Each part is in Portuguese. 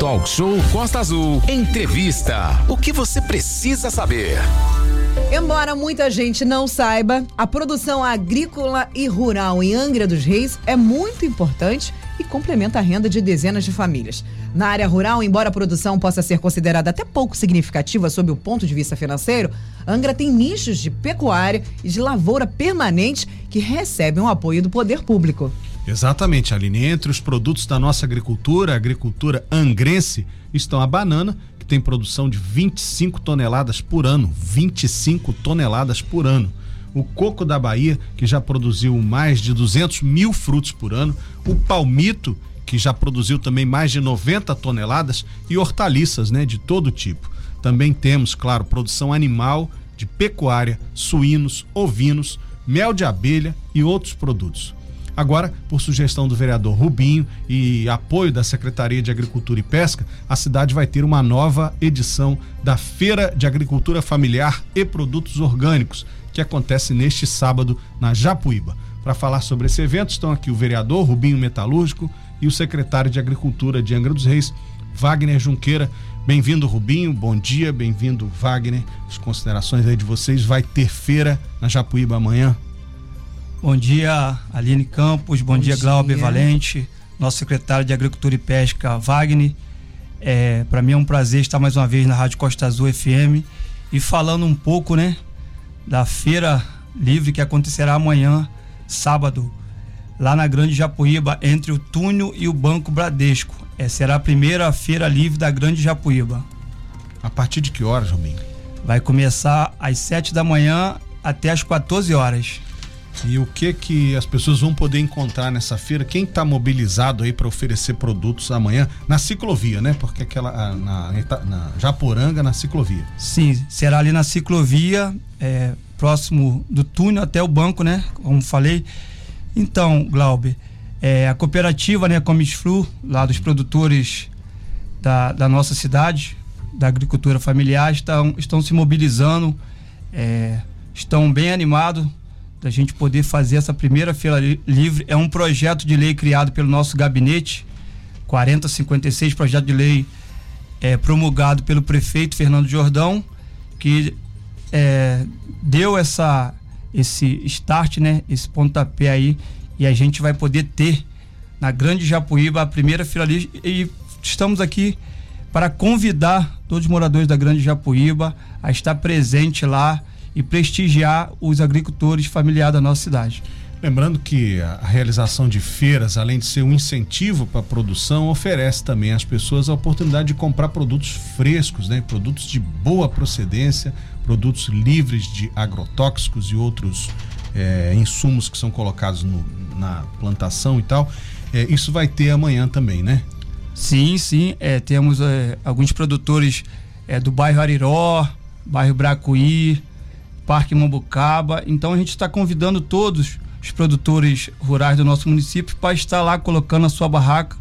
Talk Show Costa Azul. Entrevista. O que você precisa saber? Embora muita gente não saiba, a produção agrícola e rural em Angra dos Reis é muito importante e complementa a renda de dezenas de famílias. Na área rural, embora a produção possa ser considerada até pouco significativa sob o ponto de vista financeiro, Angra tem nichos de pecuária e de lavoura permanente que recebem o apoio do poder público. Exatamente, Aline. Entre os produtos da nossa agricultura, a agricultura angrense, estão a banana, que tem produção de 25 toneladas por ano. 25 toneladas por ano. O coco da Bahia, que já produziu mais de 200 mil frutos por ano. O palmito, que já produziu também mais de 90 toneladas. E hortaliças, né, de todo tipo. Também temos, claro, produção animal, de pecuária, suínos, ovinos, mel de abelha e outros produtos. Agora, por sugestão do vereador Rubinho e apoio da Secretaria de Agricultura e Pesca, a cidade vai ter uma nova edição da Feira de Agricultura Familiar e Produtos Orgânicos, que acontece neste sábado na Japuíba. Para falar sobre esse evento estão aqui o vereador Rubinho Metalúrgico e o secretário de Agricultura de Angra dos Reis, Wagner Junqueira. Bem-vindo, Rubinho. Bom dia, bem-vindo, Wagner. As considerações aí de vocês. Vai ter feira na Japuíba amanhã? Bom dia, Aline Campos. Bom, bom dia, Glauber Valente, nosso secretário de Agricultura e Pesca, Wagner. É, Para mim é um prazer estar mais uma vez na Rádio Costa Azul FM e falando um pouco, né, da feira livre que acontecerá amanhã, sábado, lá na Grande Japuíba, entre o Túnel e o Banco Bradesco. É, será a primeira feira livre da Grande Japuíba. A partir de que horas, Rominho? Vai começar às 7 da manhã até às 14 horas. E o que que as pessoas vão poder encontrar nessa feira? Quem está mobilizado aí para oferecer produtos amanhã na ciclovia, né? Porque aquela na, na Japoranga na ciclovia. Sim, será ali na ciclovia, é, próximo do túnel até o banco, né? Como falei. Então, Glaube, é, a cooperativa, né, Comisflu, lá dos produtores da, da nossa cidade, da agricultura familiar, estão, estão se mobilizando, é, estão bem animados da gente poder fazer essa primeira feira livre. É um projeto de lei criado pelo nosso gabinete, 4056, projeto de lei é, promulgado pelo prefeito Fernando Jordão, que é, deu essa esse start, né, esse pontapé aí, e a gente vai poder ter na Grande Japuíba a primeira feira livre e estamos aqui para convidar todos os moradores da Grande Japuíba a estar presente lá e prestigiar os agricultores familiares da nossa cidade. Lembrando que a realização de feiras, além de ser um incentivo para a produção, oferece também às pessoas a oportunidade de comprar produtos frescos, né? produtos de boa procedência, produtos livres de agrotóxicos e outros é, insumos que são colocados no, na plantação e tal. É, isso vai ter amanhã também, né? Sim, sim. É, temos alguns produtores do bairro Ariró, bairro Bracuí, Parque Mambucaba. Então a gente está convidando todos os produtores rurais do nosso município para estar lá colocando a sua barraca,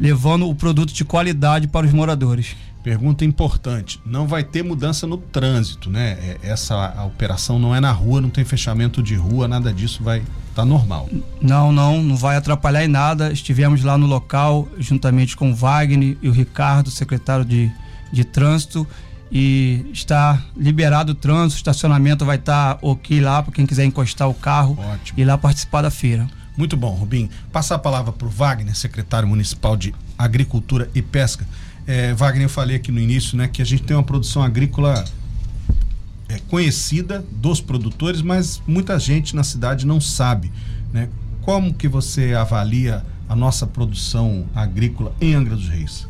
levando o produto de qualidade para os moradores. Pergunta importante: não vai ter mudança no trânsito, né? É, essa a operação não é na rua, não tem fechamento de rua, nada disso vai tá normal. Não, não, não vai atrapalhar em nada. Estivemos lá no local juntamente com o Wagner e o Ricardo, secretário de, de trânsito, e está liberado o trânsito, o estacionamento vai estar tá ok lá para quem quiser encostar o carro Ótimo. e lá participar da feira. Muito bom, Rubim. Passar a palavra para o Wagner, secretário municipal de Agricultura e Pesca. É, Wagner, eu falei aqui no início, né, que a gente tem uma produção agrícola é, conhecida dos produtores, mas muita gente na cidade não sabe, né? Como que você avalia a nossa produção agrícola em Angra dos Reis?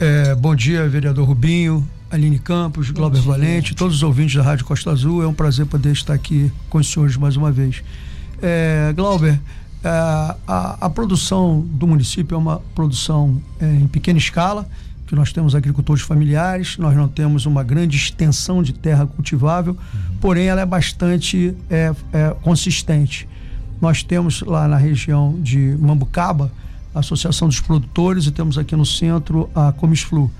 É, bom dia, vereador Rubinho, Aline Campos, Glauber Valente, todos os ouvintes da Rádio Costa Azul. É um prazer poder estar aqui com os senhores mais uma vez. É, Glauber, é, a, a, produção do município é uma produção é, em pequena escala, que nós temos agricultores familiares, nós não temos uma grande extensão de terra cultivável, uhum. porém ela é bastante é, é, consistente. Nós temos lá na região de Mambucaba a Associação dos Produtores e temos aqui no centro a Comisflu.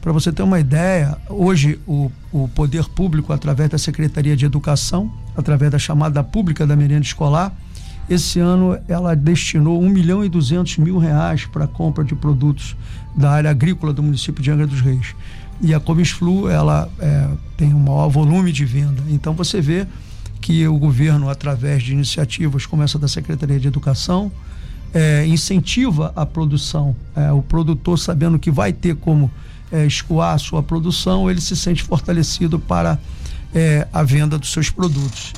Para você ter uma ideia, hoje o, o poder público, através da Secretaria de Educação, através da chamada pública da merenda escolar, esse ano ela destinou 1 milhão e 200 mil reais para a compra de produtos da área agrícola do município de Angra dos Reis. E a Comisflu, ela é, tem um maior volume de venda. Então você vê que o governo, através de iniciativas como essa da Secretaria de Educação, é, incentiva a produção. É, o produtor, sabendo que vai ter como é, escoar a sua produção, ele se sente fortalecido para é, a venda dos seus produtos.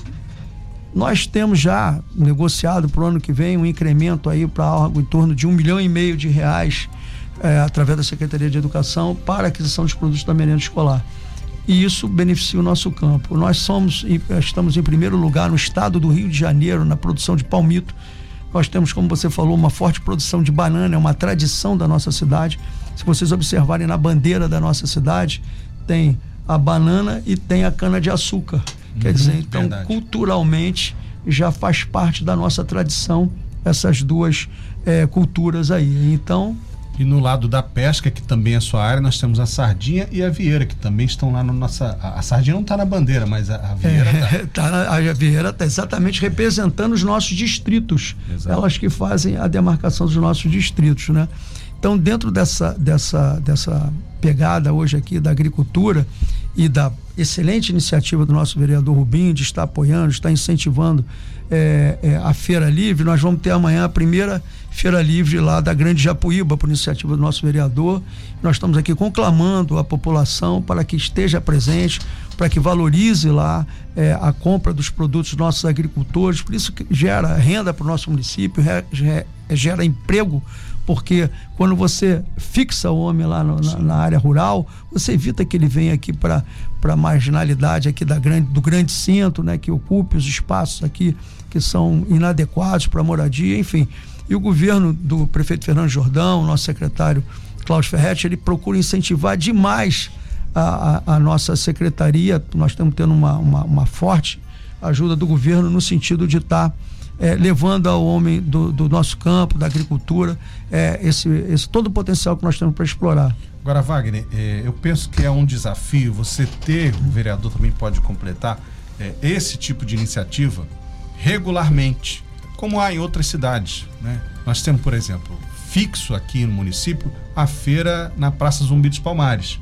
Nós temos já negociado para o ano que vem um incremento aí para algo em torno de um milhão e meio de reais é, através da Secretaria de Educação para aquisição dos produtos da merenda escolar. E isso beneficia o nosso campo. Nós somos, estamos em primeiro lugar no estado do Rio de Janeiro na produção de palmito. Nós temos, como você falou, uma forte produção de banana, é uma tradição da nossa cidade. Se vocês observarem na bandeira da nossa cidade, tem a banana e tem a cana de açúcar. Quer uhum, dizer, então verdade. culturalmente já faz parte da nossa tradição essas duas é, culturas aí. Então e no lado da pesca, que também é sua área, nós temos a sardinha e a vieira, que também estão lá na nossa. A, a sardinha não está na bandeira, mas a, a vieira está. É, tá a vieira está exatamente representando os nossos distritos. Exato. Elas que fazem a demarcação dos nossos distritos, né? Então, dentro dessa, dessa, dessa pegada hoje aqui da agricultura e da excelente iniciativa do nosso vereador Rubinho de estar apoiando, de estar incentivando é, é, a Feira Livre, nós vamos ter amanhã a primeira Feira Livre lá da Grande Japuíba, por iniciativa do nosso vereador. Nós estamos aqui conclamando a população para que esteja presente, para que valorize lá é, a compra dos produtos dos nossos agricultores, por isso que gera renda para o nosso município, gera, gera emprego porque quando você fixa o homem lá no, na, na, área rural, você evita que ele venha aqui para a marginalidade aqui da grande, do grande centro, né, que ocupe os espaços aqui que são inadequados para moradia, enfim. E o governo do prefeito Fernando Jordão, nosso secretário Cláudio Ferretti, ele procura incentivar demais a, a, a nossa secretaria. Nós estamos tendo uma, uma, uma, forte ajuda do governo no sentido de estar tá, é, levando ao homem do, do, nosso campo, da agricultura, é, esse, esse todo o potencial que nós temos para explorar. Agora, Wagner, é, eu penso que é um desafio você ter, o vereador também pode completar, é, esse tipo de iniciativa regularmente como há em outras cidades. Né? Nós temos, por exemplo, fixo aqui no município a feira na Praça Zumbi dos Palmares,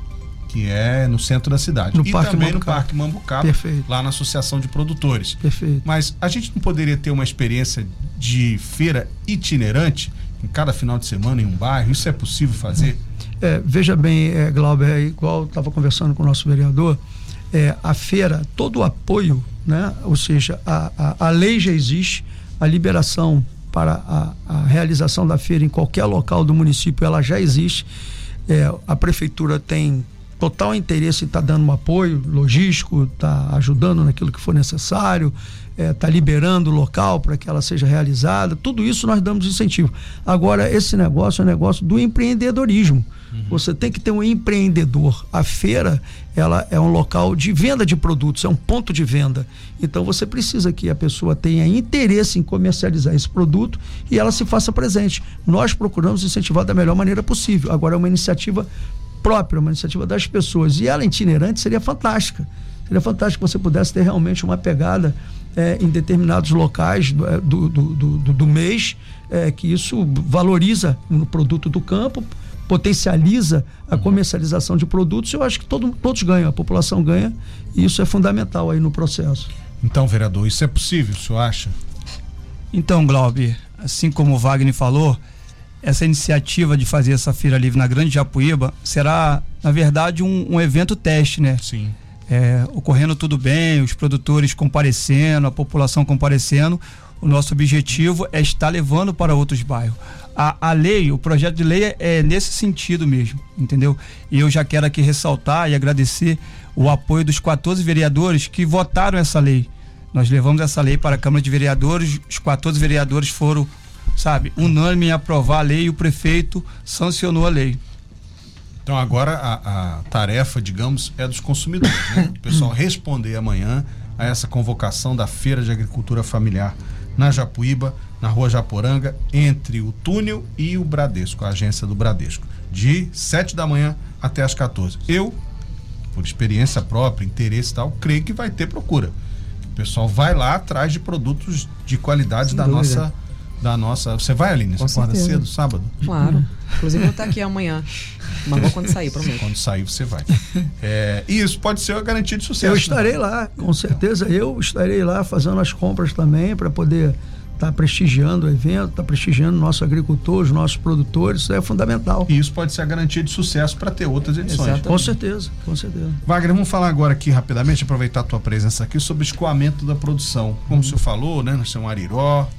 que é no centro da cidade. No e Parque também Mambucaba. no Parque Mambucaba, Perfeito. lá na Associação de Produtores. Perfeito. Mas a gente não poderia ter uma experiência de feira itinerante em cada final de semana em um bairro? Isso é possível fazer? É, veja bem, é, Glauber, é igual estava conversando com o nosso vereador, é, a feira, todo o apoio, né? ou seja, a, a, a lei já existe, a liberação para a, a, realização da feira em qualquer local do município ela já existe. É, a prefeitura tem total interesse em estar tá dando um apoio logístico, está ajudando naquilo que for necessário, está é, tá liberando o local para que ela seja realizada. Tudo isso nós damos incentivo. Agora, esse negócio é um negócio do empreendedorismo. Uhum. Você tem que ter um empreendedor. A feira, ela é um local de venda de produtos, é um ponto de venda. Então você precisa que a pessoa tenha interesse em comercializar esse produto e ela se faça presente. Nós procuramos incentivar da melhor maneira possível. Agora é uma iniciativa própria, uma iniciativa das pessoas. E ela itinerante seria fantástica. Seria fantástico que você pudesse ter realmente uma pegada é, em determinados locais do, é, do, do, do, do mês, é, que isso valoriza o produto do campo, potencializa a uhum. comercialização de produtos, eu acho que todo, todos ganham, a população ganha, e isso é fundamental aí no processo. Então, vereador, isso é possível, o senhor acha? Então, Glaube, assim como o Wagner falou, essa iniciativa de fazer essa feira livre na Grande Japuíba será, na verdade, um, um evento teste, né? Sim. É, ocorrendo tudo bem, os produtores comparecendo, a população comparecendo. O nosso objetivo é estar levando para outros bairros a, a lei, o projeto de lei é, é nesse sentido mesmo, entendeu? E eu já quero aqui ressaltar e agradecer o apoio dos 14 vereadores que votaram essa lei. Nós levamos essa lei para a Câmara de Vereadores, os 14 vereadores foram, sabe, unânime em aprovar a lei e o prefeito sancionou a lei. Então agora a, a tarefa, digamos, é dos consumidores, né? O pessoal responder amanhã a essa convocação da Feira de Agricultura Familiar na Japuíba, na rua Japoranga, entre o túnel e o Bradesco, a agência do Bradesco, de 7 da manhã até as 14. Eu, por experiência própria, interesse e tal, creio que vai ter procura. O pessoal vai lá atrás de produtos de qualidade Sem da dúvida. nossa da nossa. Você vai, Aline? Você acorda cedo, sábado? Claro. Inclusive, eu vou estar aqui amanhã. Mas vou quando sair, prometo. Quando sair, você vai. É, e isso pode ser a garantia de sucesso. Eu né? estarei lá, com certeza. Eu estarei lá fazendo as compras também para poder estar prestigiando o evento, estar prestigiando o nosso agricultor, os nossos produtores. Isso é fundamental. E isso pode ser a garantia de sucesso para ter outras edições. Exato. Com certeza, com certeza. Wagner, vamos falar agora aqui rapidamente, aproveitar a tua presença aqui, sobre o escoamento da produção. Como o senhor falou, né? Nós temos Ariró,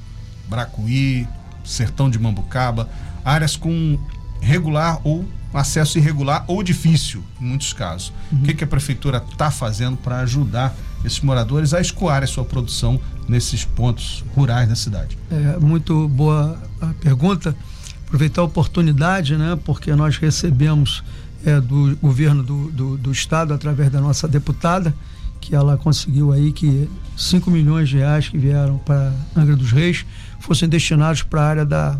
Bracuí, Sertão de Mambucaba, áreas com regular ou acesso irregular ou difícil, em muitos casos. O que, que a prefeitura está fazendo para ajudar esses moradores a escoar a sua produção nesses pontos rurais da cidade? É muito boa a pergunta. Aproveitar a oportunidade, né? Porque nós recebemos é, do governo do, do, do estado através da nossa deputada que ela conseguiu aí que 5 milhões de reais que vieram para Angra dos Reis fossem destinados para a área da,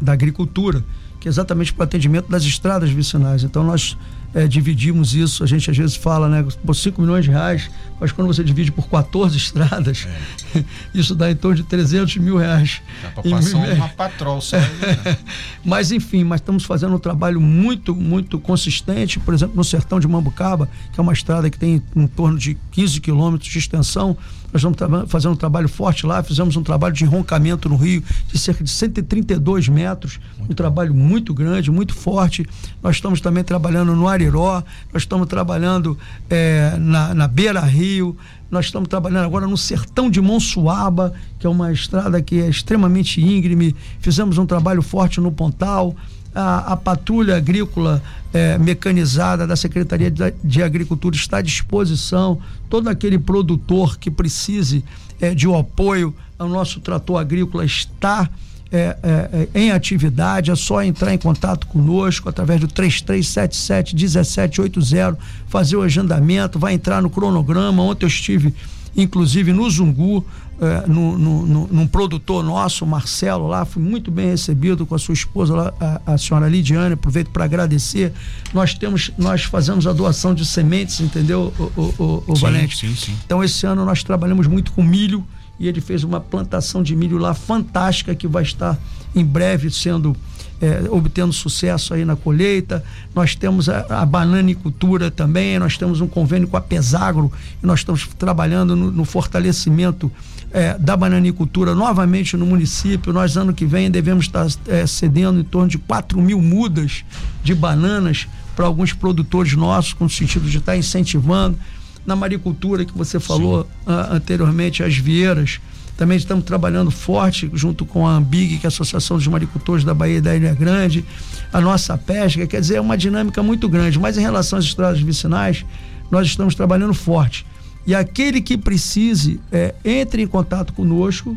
da agricultura, que é exatamente para o atendimento das estradas vicinais. Então nós é, dividimos isso, a gente às vezes fala, né, por 5 milhões de reais, mas quando você divide por 14 estradas, isso dá em torno de 300 mil reais. Dá para passar uma patrol só. aí, né? mas enfim, mas estamos fazendo um trabalho muito, muito consistente, por exemplo, no sertão de Mambucaba, que é uma estrada que tem em torno de 15 quilômetros de extensão. Nós estamos fazendo um trabalho forte lá, fizemos um trabalho de enroncamento no rio de cerca de 132 metros, um trabalho muito grande, muito forte. Nós estamos também trabalhando no Ariró, nós estamos trabalhando eh, na, na Beira Rio, nós estamos trabalhando agora no sertão de Monsuaba, que é uma estrada que é extremamente íngreme. Fizemos um trabalho forte no Pontal. A, a patrulha agrícola eh, mecanizada da Secretaria de, de Agricultura está à disposição. Todo aquele produtor que precise eh, de um apoio ao nosso trator agrícola está é, é, é, em atividade, é só entrar em contato conosco através do 3377 1780, fazer o agendamento, vai entrar no cronograma. Ontem eu estive, inclusive, no Zungu, é, no, no, no- num produtor nosso, Marcelo, lá, fui muito bem recebido com a sua esposa, lá, a, a senhora Lidiane, aproveito para agradecer. Nós temos, nós fazemos a doação de sementes, entendeu, o, o, o, o Sim, Valente? sim, sim. Então, esse ano nós trabalhamos muito com milho e ele fez uma plantação de milho lá fantástica que vai estar em breve sendo eh, obtendo sucesso aí na colheita. Nós temos a, a bananicultura também, nós temos um convênio com a Pesagro e nós estamos trabalhando no, no fortalecimento eh, da bananicultura novamente no município. Nós, ano que vem, devemos estar eh, cedendo em torno de 4 mil mudas de bananas para alguns produtores nossos, com o sentido de estar incentivando na maricultura que você falou ah, anteriormente, as vieiras. Também estamos trabalhando forte junto com a Ambig, que é a Associação dos Maricultores da Bahia e da Ilha Grande, a nossa pesca, quer dizer, é uma dinâmica muito grande. Mas em relação às estradas vicinais, nós estamos trabalhando forte. E aquele que precise, é, entre em contato conosco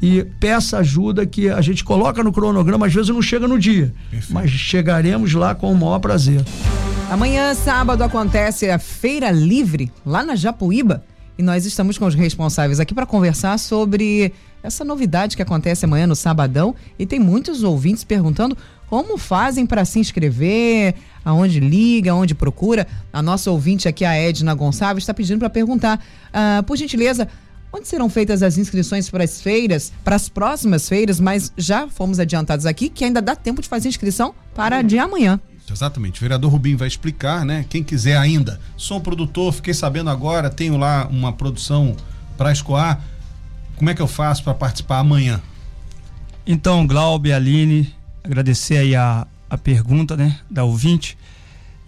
e peça ajuda que a gente coloca no cronograma, às vezes não chega no dia, Perfeito. mas chegaremos lá com o maior prazer. Amanhã, sábado, acontece a Feira Livre, lá na Japuíba. E nós estamos com os responsáveis aqui para conversar sobre essa novidade que acontece amanhã no Sabadão. E tem muitos ouvintes perguntando como fazem para se inscrever, aonde liga, aonde procura. A nossa ouvinte aqui, a Edna Gonçalves, está pedindo para perguntar, ah, por gentileza, onde serão feitas as inscrições para as feiras, para as próximas feiras, mas já fomos adiantados aqui que ainda dá tempo de fazer inscrição para de amanhã. Exatamente. O vereador Rubinho vai explicar, né? Quem quiser ainda. Sou um produtor, fiquei sabendo agora, tenho lá uma produção para escoar. Como é que eu faço para participar amanhã? Então, Glaube, Aline, agradecer aí a, a pergunta né, da ouvinte.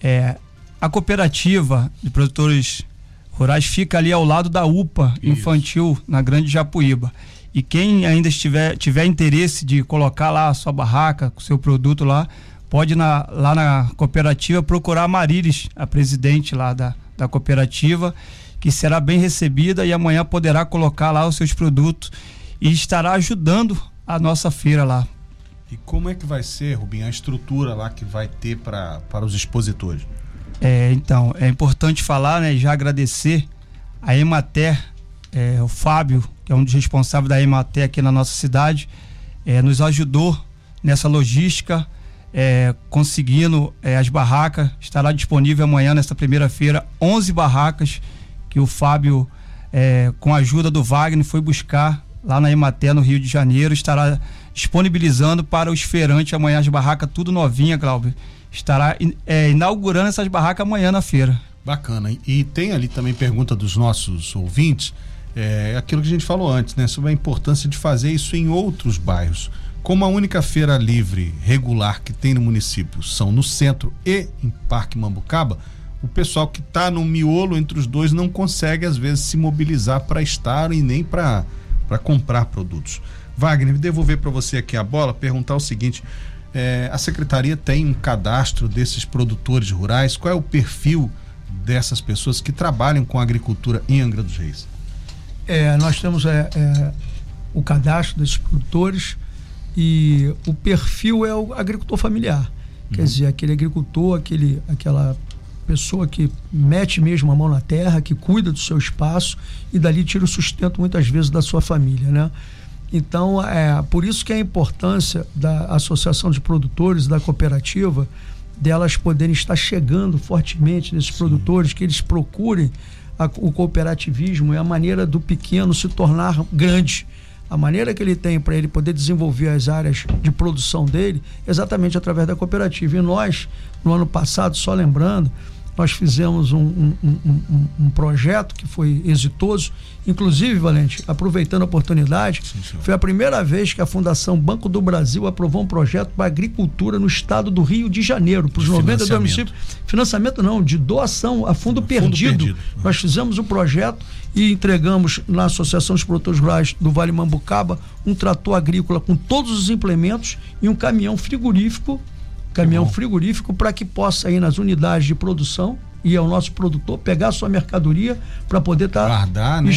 É, a cooperativa de produtores rurais fica ali ao lado da UPA Isso. infantil na Grande Japuíba. E quem ainda estiver, tiver interesse de colocar lá a sua barraca, com o seu produto lá, pode na, lá na cooperativa procurar a Marilis, a presidente lá da, da cooperativa, que será bem recebida e amanhã poderá colocar lá os seus produtos e estará ajudando a nossa feira lá. E como é que vai ser, Rubinho, a estrutura lá que vai ter pra, para os expositores? É, então, é importante falar, né, e já agradecer a Emater, é, o Fábio, que é um dos responsáveis da Emater aqui na nossa cidade, é, nos ajudou nessa logística, é, conseguindo é, as barracas. Estará disponível amanhã, nesta primeira feira, 11 barracas que o Fábio é, com a ajuda do Wagner, foi buscar lá na Ematé, no Rio de Janeiro, estará disponibilizando para os feirantes amanhã as barracas tudo novinha, Glauber. Estará é, inaugurando essas barracas amanhã na feira. Bacana. E tem ali também pergunta dos nossos ouvintes, é aquilo que a gente falou antes, né? Sobre a importância de fazer isso em outros bairros. Como a única feira livre regular que tem no município são no centro e em Parque Mambucaba, o pessoal que está no miolo entre os dois não consegue, às vezes, se mobilizar para estar e nem para comprar produtos. Wagner, devolver para você aqui a bola, perguntar o seguinte: é, a secretaria tem um cadastro desses produtores rurais? Qual é o perfil dessas pessoas que trabalham com agricultura em Angra dos Reis? É, nós temos é, o cadastro desses produtores e o perfil é o agricultor familiar. Uhum. Quer dizer, aquele agricultor, aquele, aquela pessoa que mete mesmo a mão na terra, que cuida do seu espaço e dali tira o sustento muitas vezes da sua família, né? Então, é por isso que a importância da Associação de Produtores, da cooperativa, delas poderem estar chegando fortemente nesses Sim. produtores, que eles procurem a, o cooperativismo, é a maneira do pequeno se tornar grande. A maneira que ele tem para ele poder desenvolver as áreas de produção dele, exatamente através da cooperativa. E nós, no ano passado, só lembrando, nós fizemos um, um, um, um, projeto que foi exitoso. Inclusive, Valente, aproveitando a oportunidade, sim, foi a primeira vez que a Fundação Banco do Brasil aprovou um projeto para agricultura no estado do Rio de Janeiro, para os 92 municípios. Financiamento não, de doação a fundo, perdido. fundo perdido. Nós fizemos o projeto e entregamos na Associação dos Produtores Rurais do Vale Mambucaba um trator agrícola com todos os implementos e um caminhão frigorífico caminhão frigorífico para que possa ir nas unidades de produção e ao nosso produtor pegar sua mercadoria para poder estar tá né?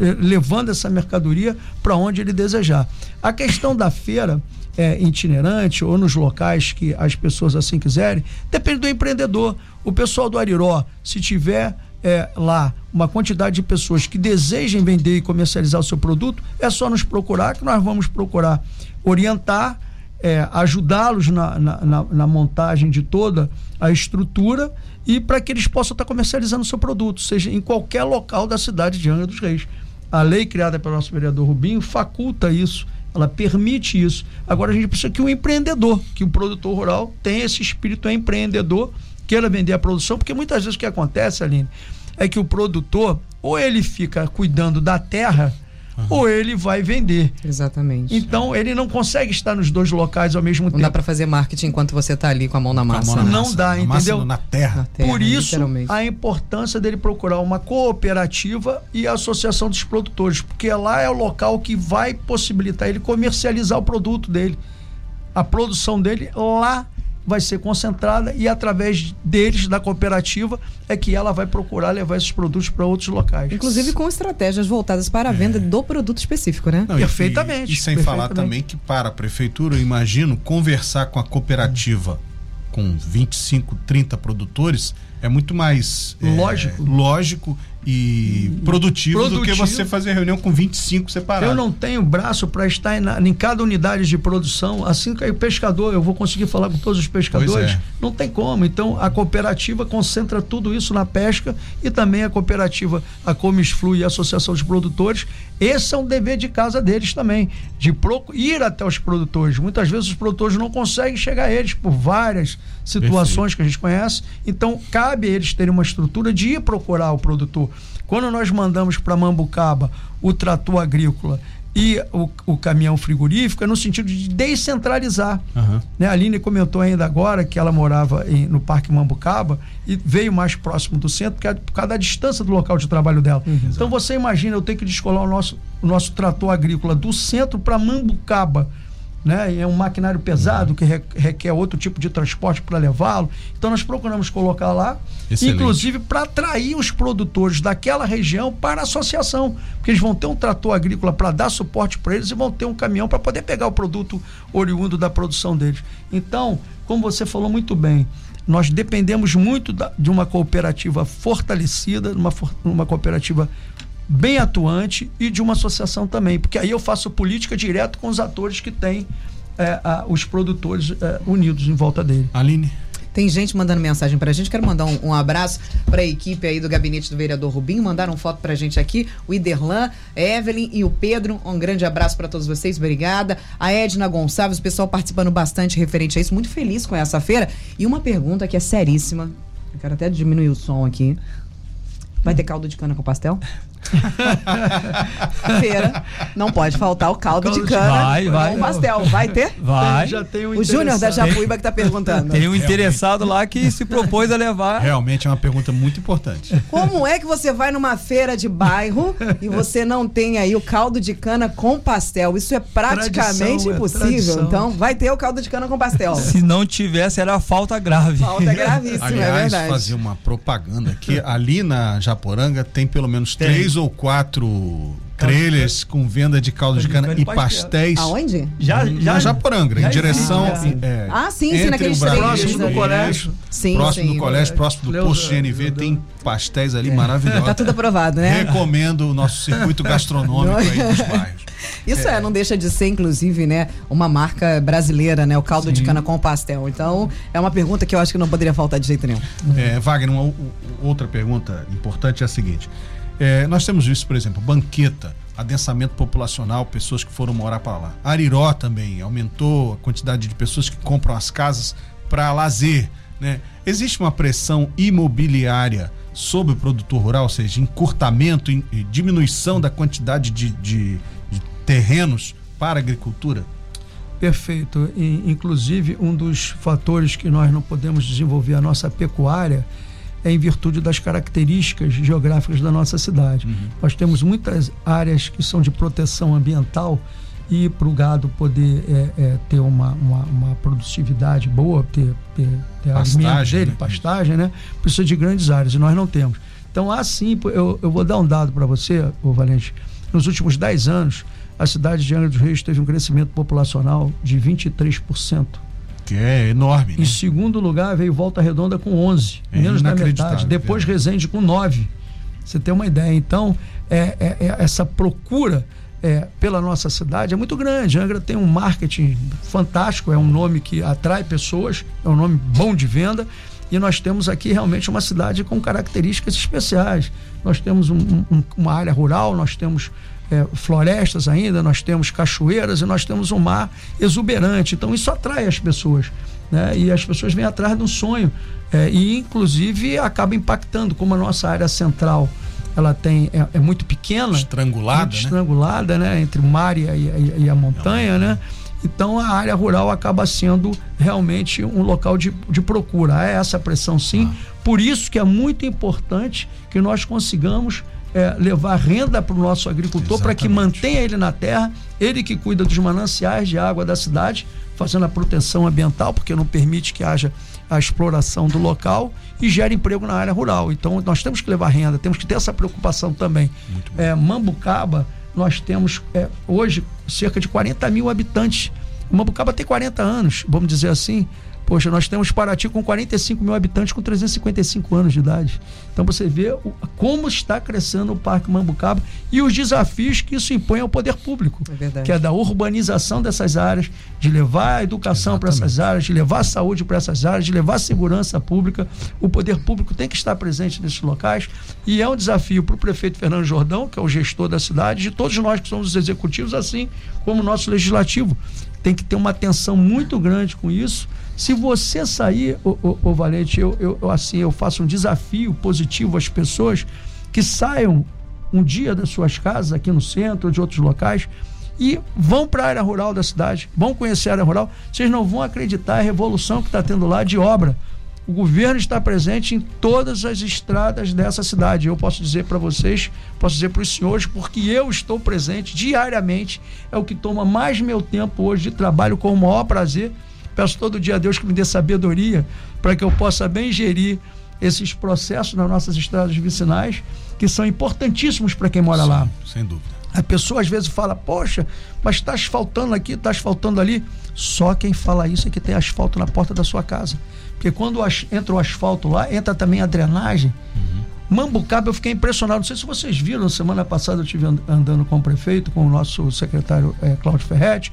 Eh, levando essa mercadoria para onde ele desejar. A questão da feira é, itinerante ou nos locais que as pessoas assim quiserem, depende do empreendedor. O pessoal do Ariró, se tiver é, lá uma quantidade de pessoas que desejem vender e comercializar o seu produto, é só nos procurar que nós vamos procurar orientar é, ajudá-los na, na, na, montagem de toda a estrutura e para que eles possam estar comercializando o seu produto, seja em qualquer local da cidade de Angra dos Reis. A lei criada pelo nosso vereador Rubinho faculta isso, ela permite isso. Agora a gente precisa que o empreendedor, que o produtor rural tenha esse espírito empreendedor, queira vender a produção, porque muitas vezes o que acontece, Aline, é que o produtor ou ele fica cuidando da terra uhum. ou ele vai vender. Exatamente. Então ele não consegue estar nos dois locais ao mesmo não tempo. Não dá para fazer marketing enquanto você está ali com a mão na massa. Mão na não dá, na entendeu? na, terra. na terra. Por isso a importância dele procurar uma cooperativa e a associação dos produtores, porque lá é o local que vai possibilitar ele comercializar o produto dele. A produção dele lá vai ser concentrada e através deles, da cooperativa, é que ela vai procurar levar esses produtos para outros locais. Inclusive com estratégias voltadas para a venda é. do produto específico, né? Não, perfeitamente. E, e sem perfeitamente. falar também que para a prefeitura, eu imagino, conversar com a cooperativa com 25, 30 produtores é muito mais lógico, é, lógico e produtivo, produtivo, do que você fazer reunião com 25 separados. Eu não tenho braço para estar em, em, cada unidade de produção. Assim que o pescador, eu vou conseguir falar com todos os pescadores. É. Não tem como. Então a cooperativa concentra tudo isso na pesca e também a cooperativa, a Comisflu e a Associação de Produtores. Esse é um dever de casa deles também, de ir até os produtores. Muitas vezes os produtores não conseguem chegar a eles por várias situações Perfeito. que a gente conhece. Então cabe a eles terem uma estrutura de ir procurar o produtor. Quando nós mandamos para Mambucaba o trator agrícola e o, o, caminhão frigorífico é no sentido de descentralizar. Uhum. Né? A Aline comentou ainda agora que ela morava em, no Parque Mambucaba e veio mais próximo do centro por causa, por causa da distância do local de trabalho dela. Uhum. Então você imagina eu ter que descolar o nosso, o nosso trator agrícola do centro para Mambucaba né? é um maquinário pesado que requer outro tipo de transporte para levá-lo. Então nós procuramos colocar lá, Excelente. inclusive para atrair os produtores daquela região para a associação, porque eles vão ter um trator agrícola para dar suporte para eles e vão ter um caminhão para poder pegar o produto oriundo da produção deles. Então, como você falou muito bem, nós dependemos muito da, de uma cooperativa fortalecida, uma, uma cooperativa bem atuante e de uma associação também, porque aí eu faço política direto com os atores que têm é, a, os produtores é, unidos em volta dele. Aline? Tem gente mandando mensagem pra gente. Quero mandar um, um abraço pra equipe aí do gabinete do vereador Rubinho. Mandaram foto pra gente aqui. O Iderlan, Evelyn e o Pedro. Um grande abraço pra todos vocês. Obrigada. A Edna Gonçalves, o pessoal participando bastante referente a isso. Muito feliz com essa feira. E uma pergunta que é seríssima. Eu quero até diminuir o som aqui. Vai ter caldo de cana com pastel? Feira, não pode faltar o caldo, Caldo de de- cana Vai, vai. com pastel. Vai ter? Vai. Já tem um O Júnior da. Japuíba que tá perguntando. Tem um interessado lá que se propôs a levar. Realmente é uma pergunta muito importante. Como é que você vai numa feira de bairro e você não tem aí o caldo de cana com pastel? Isso é praticamente Tradição, é impossível. tradição. Então, vai ter o caldo de cana com pastel. Se não tivesse, era falta grave. Falta gravíssima, é Aliás, verdade. fazer uma propaganda que ali na Japoranga tem pelo menos Tem. três ou quatro trailers com venda de caldo de cana e pastéis. Aonde? Já, Na Japoranga, em já direção. já. é, Ah, sim, sim, naqueles trailers, Próximo do né? colégio. Sim, próximo sim. do colégio, próximo do posto GNV, tem pastéis ali maravilhosos. Tá tudo aprovado, né? Recomendo o nosso circuito gastronômico aí dos bairros. Isso é. não deixa de ser, inclusive, né, uma marca brasileira, né? O caldo de cana com pastel. Então, é uma pergunta que eu acho que não poderia faltar de jeito nenhum. É, Wagner, uma outra pergunta importante é a seguinte: É, nós temos visto, por exemplo, banqueta, adensamento populacional, pessoas que foram morar para lá. Ariró também aumentou a quantidade de pessoas que compram as casas para lazer. Né? Existe uma pressão imobiliária sobre o produtor rural, ou seja, encurtamento e e diminuição da quantidade de, de- de terrenos para a agricultura? Perfeito. E, inclusive, um dos fatores que nós não podemos desenvolver a nossa pecuária é em virtude das características geográficas da nossa cidade. Nós temos muitas áreas que são de proteção ambiental e para o gado poder é, é, ter uma, uma, uma produtividade boa, ter, ter, ter Pastagem, dele, né? pastagem, né? Precisa de grandes áreas e nós não temos. Então, assim, eu, eu vou dar um dado para você, ô Valente. Nos últimos 10 anos, a cidade de Angra dos Reis teve um crescimento populacional de 23%. Que é enorme. Né? Em segundo lugar, veio Volta Redonda com 11, É menos da metade. Depois verdade. Resende com 9. Você tem uma ideia. Então, é, é- é essa procura é, pela nossa cidade é muito grande. Angra tem um marketing fantástico, é um nome que atrai pessoas, é um nome bom de venda. E nós temos aqui realmente uma cidade com características especiais. Nós temos um- um- uma área rural, nós temos é, florestas ainda, nós temos cachoeiras e nós temos um mar exuberante. Então isso atrai as pessoas. Né? E as pessoas vêm atrás de um sonho. É, e inclusive acaba impactando, como a nossa área central ela tem, é, é muito pequena, Estrangulada, muito né? estrangulada, né? Entre o mar e a, e a- e a montanha, né? Então a área rural acaba sendo realmente um local de, de procura. Há essa pressão sim. Ah. Por isso que é muito importante que nós consigamos é, levar renda para o nosso agricultor para que mantenha ele na terra, ele que cuida dos mananciais de água da cidade, fazendo a proteção ambiental, porque não permite que haja a exploração do local e gera emprego na área rural. Então nós temos que levar renda, temos que ter essa preocupação também. É, Mambucaba, nós temos é, hoje cerca de 40 mil habitantes. Mambucaba tem 40 anos, vamos dizer assim. Poxa, nós temos Paraty com 45 mil habitantes com 355 anos de idade. Então você vê o- como está crescendo o Parque Mambucaba e os desafios que isso impõe ao poder público. É verdade. Que é da urbanização dessas áreas, de levar a educação para essas áreas, de levar a saúde para essas áreas, de levar a segurança pública. O poder público tem que estar presente nesses locais e é um desafio para o prefeito Fernando Jordão, que é o gestor da cidade, de todos nós que somos os executivos, assim como o nosso legislativo. Tem que ter uma atenção muito grande com isso. Se você sair, ô Valente, eu, eu, assim, eu faço um desafio positivo às pessoas que saiam um dia das suas casas, aqui no centro de outros locais, e vão para a área rural da cidade, vão conhecer a área rural. Vocês não vão acreditar a revolução que está tendo lá de obra. O governo está presente em todas as estradas dessa cidade. Eu posso dizer para vocês, posso dizer para os senhores, porque eu estou presente diariamente. É o que toma mais meu tempo hoje de trabalho com o maior prazer. Peço todo dia a Deus que me dê sabedoria para que eu possa bem gerir esses processos nas nossas estradas vicinais, que são importantíssimos para quem mora lá. Sem dúvida. A pessoa às vezes fala, poxa, mas está asfaltando aqui, está asfaltando ali. Só quem fala isso é que tem asfalto na porta da sua casa. Porque quando entra o asfalto lá, entra também a drenagem. Mambucaba, eu fiquei impressionado. Não sei se vocês viram, semana passada eu estive and- andando com o prefeito, com o nosso secretário eh, Cláudio Ferretti.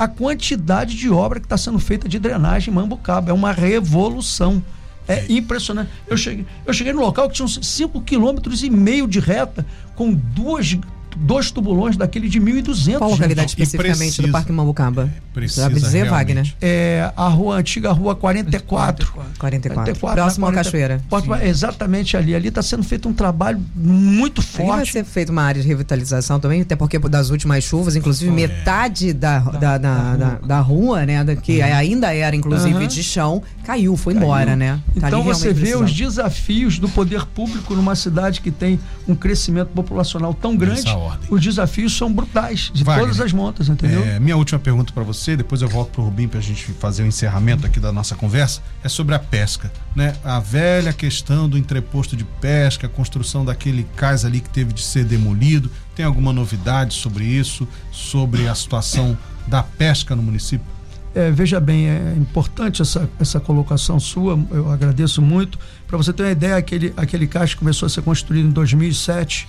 A quantidade de obra que está sendo feita de drenagem em Mambucaba. É uma revolução. É impressionante. Eu cheguei, eu cheguei no local que tinha 5 km e meio de reta, com duas dois tubulões daquele de 1.200. Qual localidade especificamente do Parque Mambucaba? Precisa Sabe dizer, realmente. Wagner? É a rua antiga, rua 44. 44. Próximo à cachoeira. Exatamente ali. Ali está sendo feito um trabalho muito Ali vai forte. ser feita uma área de revitalização também, até porque das últimas chuvas, inclusive metade da, da, da, da, da rua, né, da, que ainda era inclusive Aham. de chão, caiu, foi embora, né? Tá Então você vê os precisando. desafios do poder público numa cidade que tem um crescimento populacional tão grande. Ordem. Os desafios são brutais, de Wagner, todas as montas, entendeu? É, minha última pergunta para você, depois eu volto pro Rubim para a gente fazer o encerramento aqui da nossa conversa, é sobre a pesca, né? A velha questão do entreposto de pesca, a construção daquele cais ali que teve de ser demolido. Tem alguma novidade sobre isso, sobre a situação da pesca no município? É, veja bem, é importante essa, essa colocação sua, eu agradeço muito. Para você ter uma ideia, aquele, aquele caixa começou a ser construído em 2007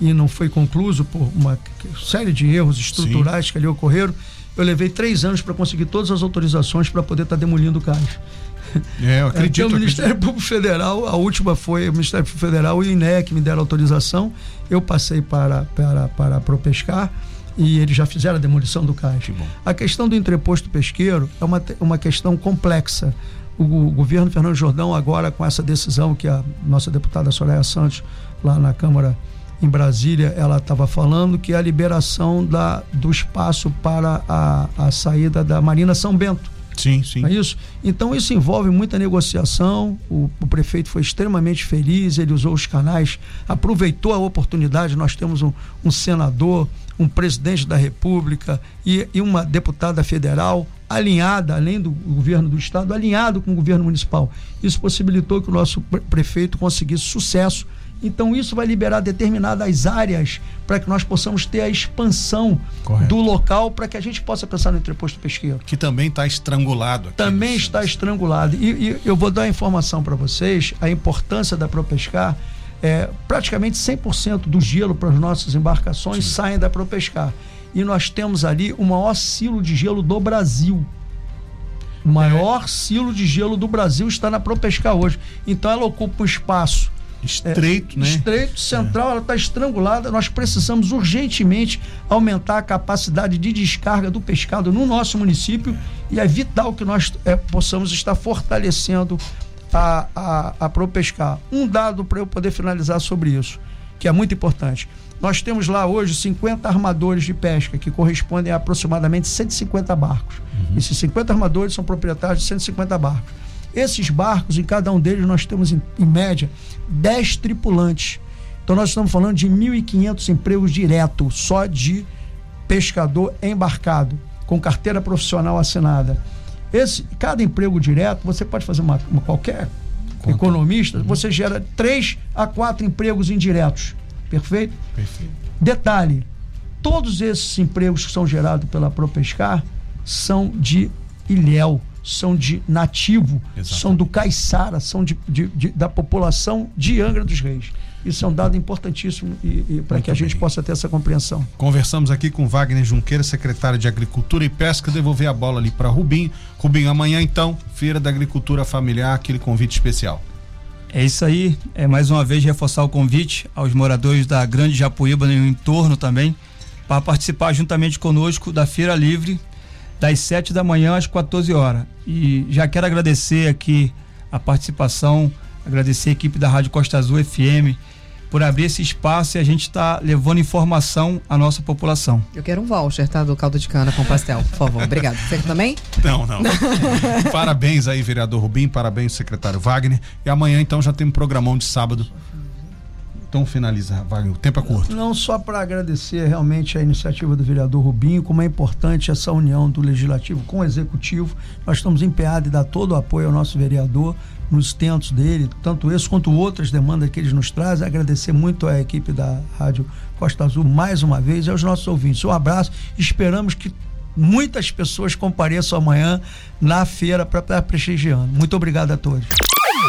e não foi concluído por uma série de erros estruturais que ali ocorreram. Eu levei três anos para conseguir todas as autorizações para poder estar demolindo o caixa. É, eu Até acredito. o eu Ministério acredito. Público Federal, a última foi o Ministério Público Federal e o que me deram autorização. Eu passei para, para, para a Propescar e eles já fizeram a demolição do caixa. Que bom. A questão do entreposto pesqueiro é uma, uma questão complexa. O, go- governo Fernando Jordão, agora com essa decisão que a nossa deputada Soraya Santos, lá na Câmara em Brasília, ela estava falando, que é a liberação da, do espaço para a, a saída da Marina São Bento. Sim, sim. É isso? Então isso envolve muita negociação. O, o prefeito foi extremamente feliz, ele usou os canais, aproveitou a oportunidade. Nós temos um, um senador, um presidente da República e, e uma deputada federal alinhada, além do governo do estado, alinhado com o governo municipal. Isso possibilitou que o nosso pre- prefeito conseguisse sucesso. Então isso vai liberar determinadas áreas para que nós possamos ter a expansão Correto. do local para que a gente possa pensar no entreposto pesqueiro Que também está estrangulado aqui. também está centro. estrangulado. E, e eu vou dar a informação para vocês, a importância da Propescar. É, praticamente 100% do gelo para as nossas embarcações saem da Propescar. E nós temos ali o maior silo de gelo do Brasil. O maior silo de gelo do Brasil está na Propescar hoje. Então ela ocupa um espaço Estreito, né? Estreito, central, ela está estrangulada. Nós precisamos urgentemente aumentar a capacidade de descarga do pescado no nosso município e é vital que nós eh, possamos estar fortalecendo a, a, a ProPescar. Um dado para eu poder finalizar sobre isso, que é muito importante. Nós temos lá hoje 50 armadores de pesca, que correspondem a aproximadamente 150 barcos. Esses 50 armadores são proprietários de 150 barcos. Esses barcos, em cada um deles, nós temos, em, em média, 10 tripulantes. Então, nós estamos falando de 1.500 empregos direto, só de pescador embarcado, com carteira profissional assinada. Esse, cada emprego direto, você pode fazer uma, uma qualquer Conta. economista, você gera 3 a 4 empregos indiretos. Perfeito? Perfeito. Detalhe: todos esses empregos que são gerados pela Propescar são de Ilhéu, são de nativo, Exatamente. são do Caiçara, são de, de- de- da população de Angra dos Reis. Isso é um dado importantíssimo e, e para que a gente bem. possa ter essa compreensão. Conversamos aqui com Wagner Junqueira, secretário de Agricultura e Pesca. Devolver a bola ali para Rubim. Rubim, amanhã então, Feira da Agricultura Familiar, aquele convite especial. É isso aí. É mais uma vez reforçar o convite aos moradores da Grande Japuíba e no entorno também para participar juntamente conosco da Feira Livre das 7 da manhã às 14 horas. E já quero agradecer aqui a participação, agradecer a equipe da Rádio Costa Azul FM por abrir esse espaço e a gente está levando informação à nossa população. Eu quero um voucher, tá? Do caldo de cana com pastel, por favor. Obrigado. Você também? Não, não. parabéns aí, vereador Rubim, parabéns, secretário Wagner. E amanhã então já tem um programão de sábado. Então finaliza, Wagner. O tempo é curto. Não só para agradecer realmente a iniciativa do vereador Rubinho, como é importante essa união do Legislativo com o Executivo. Nós estamos empenhados em dar todo o apoio ao nosso vereador nos tentos dele, tanto esse quanto outras demandas que eles nos trazem. Agradecer muito à equipe da Rádio Costa Azul mais uma vez e aos nossos ouvintes. Um abraço. Esperamos que muitas pessoas compareçam amanhã na feira para estar prestigiando. Muito obrigado a todos.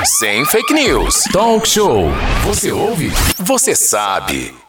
Sem fake news. Talk show. Você ouve? Você sabe.